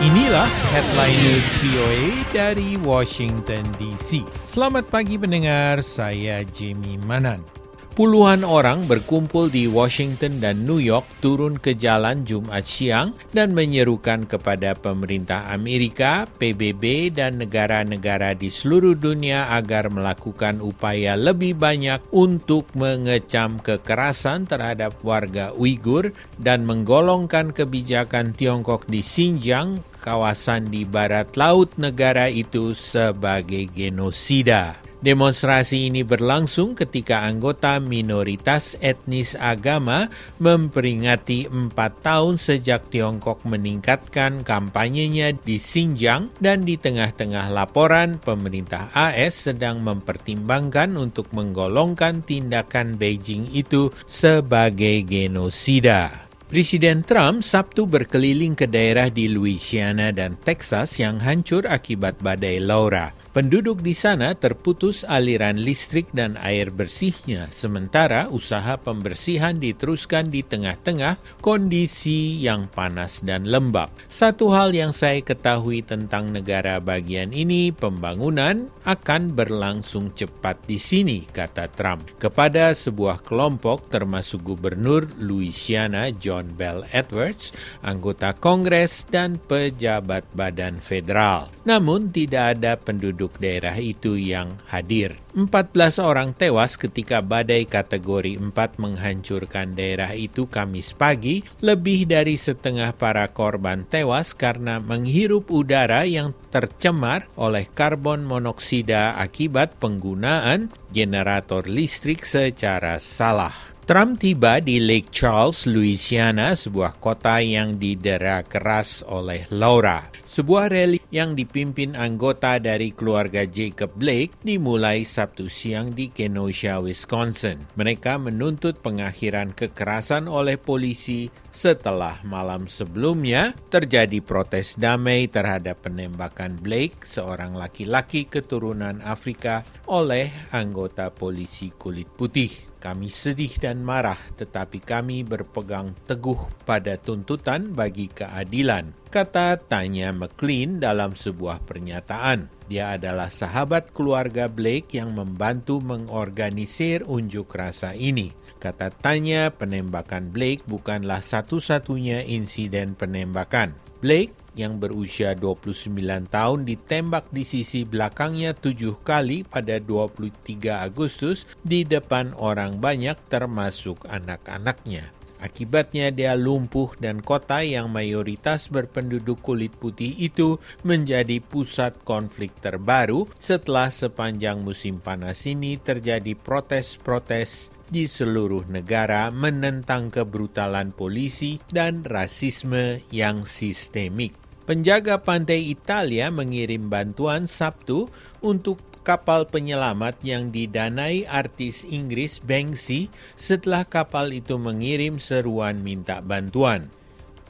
Inilah headline news VOA dari Washington DC. Selamat pagi pendengar, saya Jamie Manan. Puluhan orang berkumpul di Washington dan New York turun ke jalan Jumat siang dan menyerukan kepada pemerintah Amerika, PBB, dan negara-negara di seluruh dunia agar melakukan upaya lebih banyak untuk mengecam kekerasan terhadap warga Uighur dan menggolongkan kebijakan Tiongkok di Xinjiang, kawasan di barat laut negara itu sebagai genosida. Demonstrasi ini berlangsung ketika anggota minoritas etnis agama memperingati empat tahun sejak Tiongkok meningkatkan kampanyenya di Xinjiang dan di tengah-tengah laporan pemerintah AS sedang mempertimbangkan untuk menggolongkan tindakan Beijing itu sebagai genosida. Presiden Trump Sabtu berkeliling ke daerah di Louisiana dan Texas yang hancur akibat badai Laura. Penduduk di sana terputus aliran listrik dan air bersihnya, sementara usaha pembersihan diteruskan di tengah-tengah kondisi yang panas dan lembab. Satu hal yang saya ketahui tentang negara bagian ini, pembangunan akan berlangsung cepat di sini, kata Trump. Kepada sebuah kelompok termasuk Gubernur Louisiana John Bell Edwards, anggota Kongres, dan pejabat badan federal. Namun tidak ada penduduk daerah itu yang hadir. 14 orang tewas ketika badai kategori 4 menghancurkan daerah itu Kamis pagi. Lebih dari setengah para korban tewas karena menghirup udara yang tercemar oleh karbon monoksida akibat penggunaan generator listrik secara salah. Trump tiba di Lake Charles, Louisiana, sebuah kota yang didera keras oleh Laura. Sebuah rally yang dipimpin anggota dari keluarga Jacob Blake dimulai Sabtu siang di Kenosha, Wisconsin. Mereka menuntut pengakhiran kekerasan oleh polisi setelah malam sebelumnya terjadi protes damai terhadap penembakan Blake, seorang laki-laki keturunan Afrika, oleh anggota polisi kulit putih. Kami sedih dan marah, tetapi kami berpegang teguh pada tuntutan bagi keadilan, kata Tanya McLean dalam sebuah pernyataan. Dia adalah sahabat keluarga Blake yang membantu mengorganisir unjuk rasa ini. Kata Tanya, penembakan Blake bukanlah satu-satunya insiden penembakan. Blake yang berusia 29 tahun ditembak di sisi belakangnya tujuh kali pada 23 Agustus di depan orang banyak termasuk anak-anaknya. Akibatnya dia lumpuh dan kota yang mayoritas berpenduduk kulit putih itu menjadi pusat konflik terbaru setelah sepanjang musim panas ini terjadi protes-protes di seluruh negara menentang kebrutalan polisi dan rasisme yang sistemik. Penjaga pantai Italia mengirim bantuan Sabtu untuk kapal penyelamat yang didanai artis Inggris Banksy setelah kapal itu mengirim seruan minta bantuan.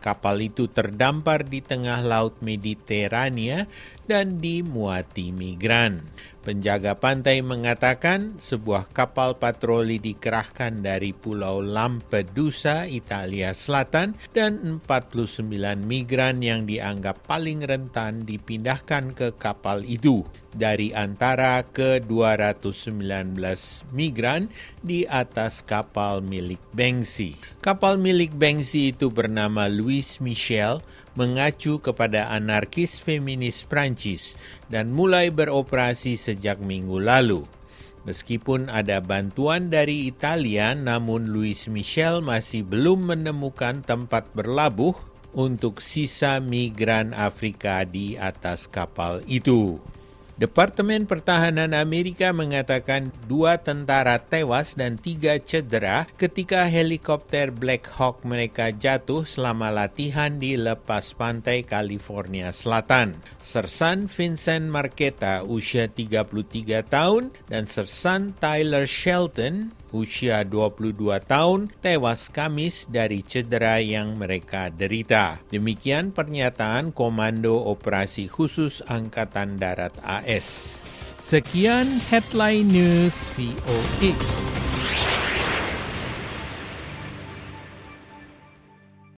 Kapal itu terdampar di tengah laut Mediterania dan dimuati migran. Penjaga pantai mengatakan sebuah kapal patroli dikerahkan dari Pulau Lampedusa, Italia Selatan, dan 49 migran yang dianggap paling rentan dipindahkan ke kapal itu dari antara ke-219 migran di atas kapal milik Banksy. Kapal milik Banksy itu bernama Louis Michel mengacu kepada anarkis feminis Prancis dan mulai beroperasi sejak minggu lalu. Meskipun ada bantuan dari Italia, namun Louis Michel masih belum menemukan tempat berlabuh untuk sisa migran Afrika di atas kapal itu. Departemen Pertahanan Amerika mengatakan dua tentara tewas dan tiga cedera ketika helikopter Black Hawk mereka jatuh selama latihan di lepas pantai California Selatan. Sersan Vincent Marqueta usia 33 tahun dan Sersan Tyler Shelton usia 22 tahun tewas Kamis dari cedera yang mereka derita. Demikian pernyataan Komando Operasi Khusus Angkatan Darat AS. Sekian headline news VOA.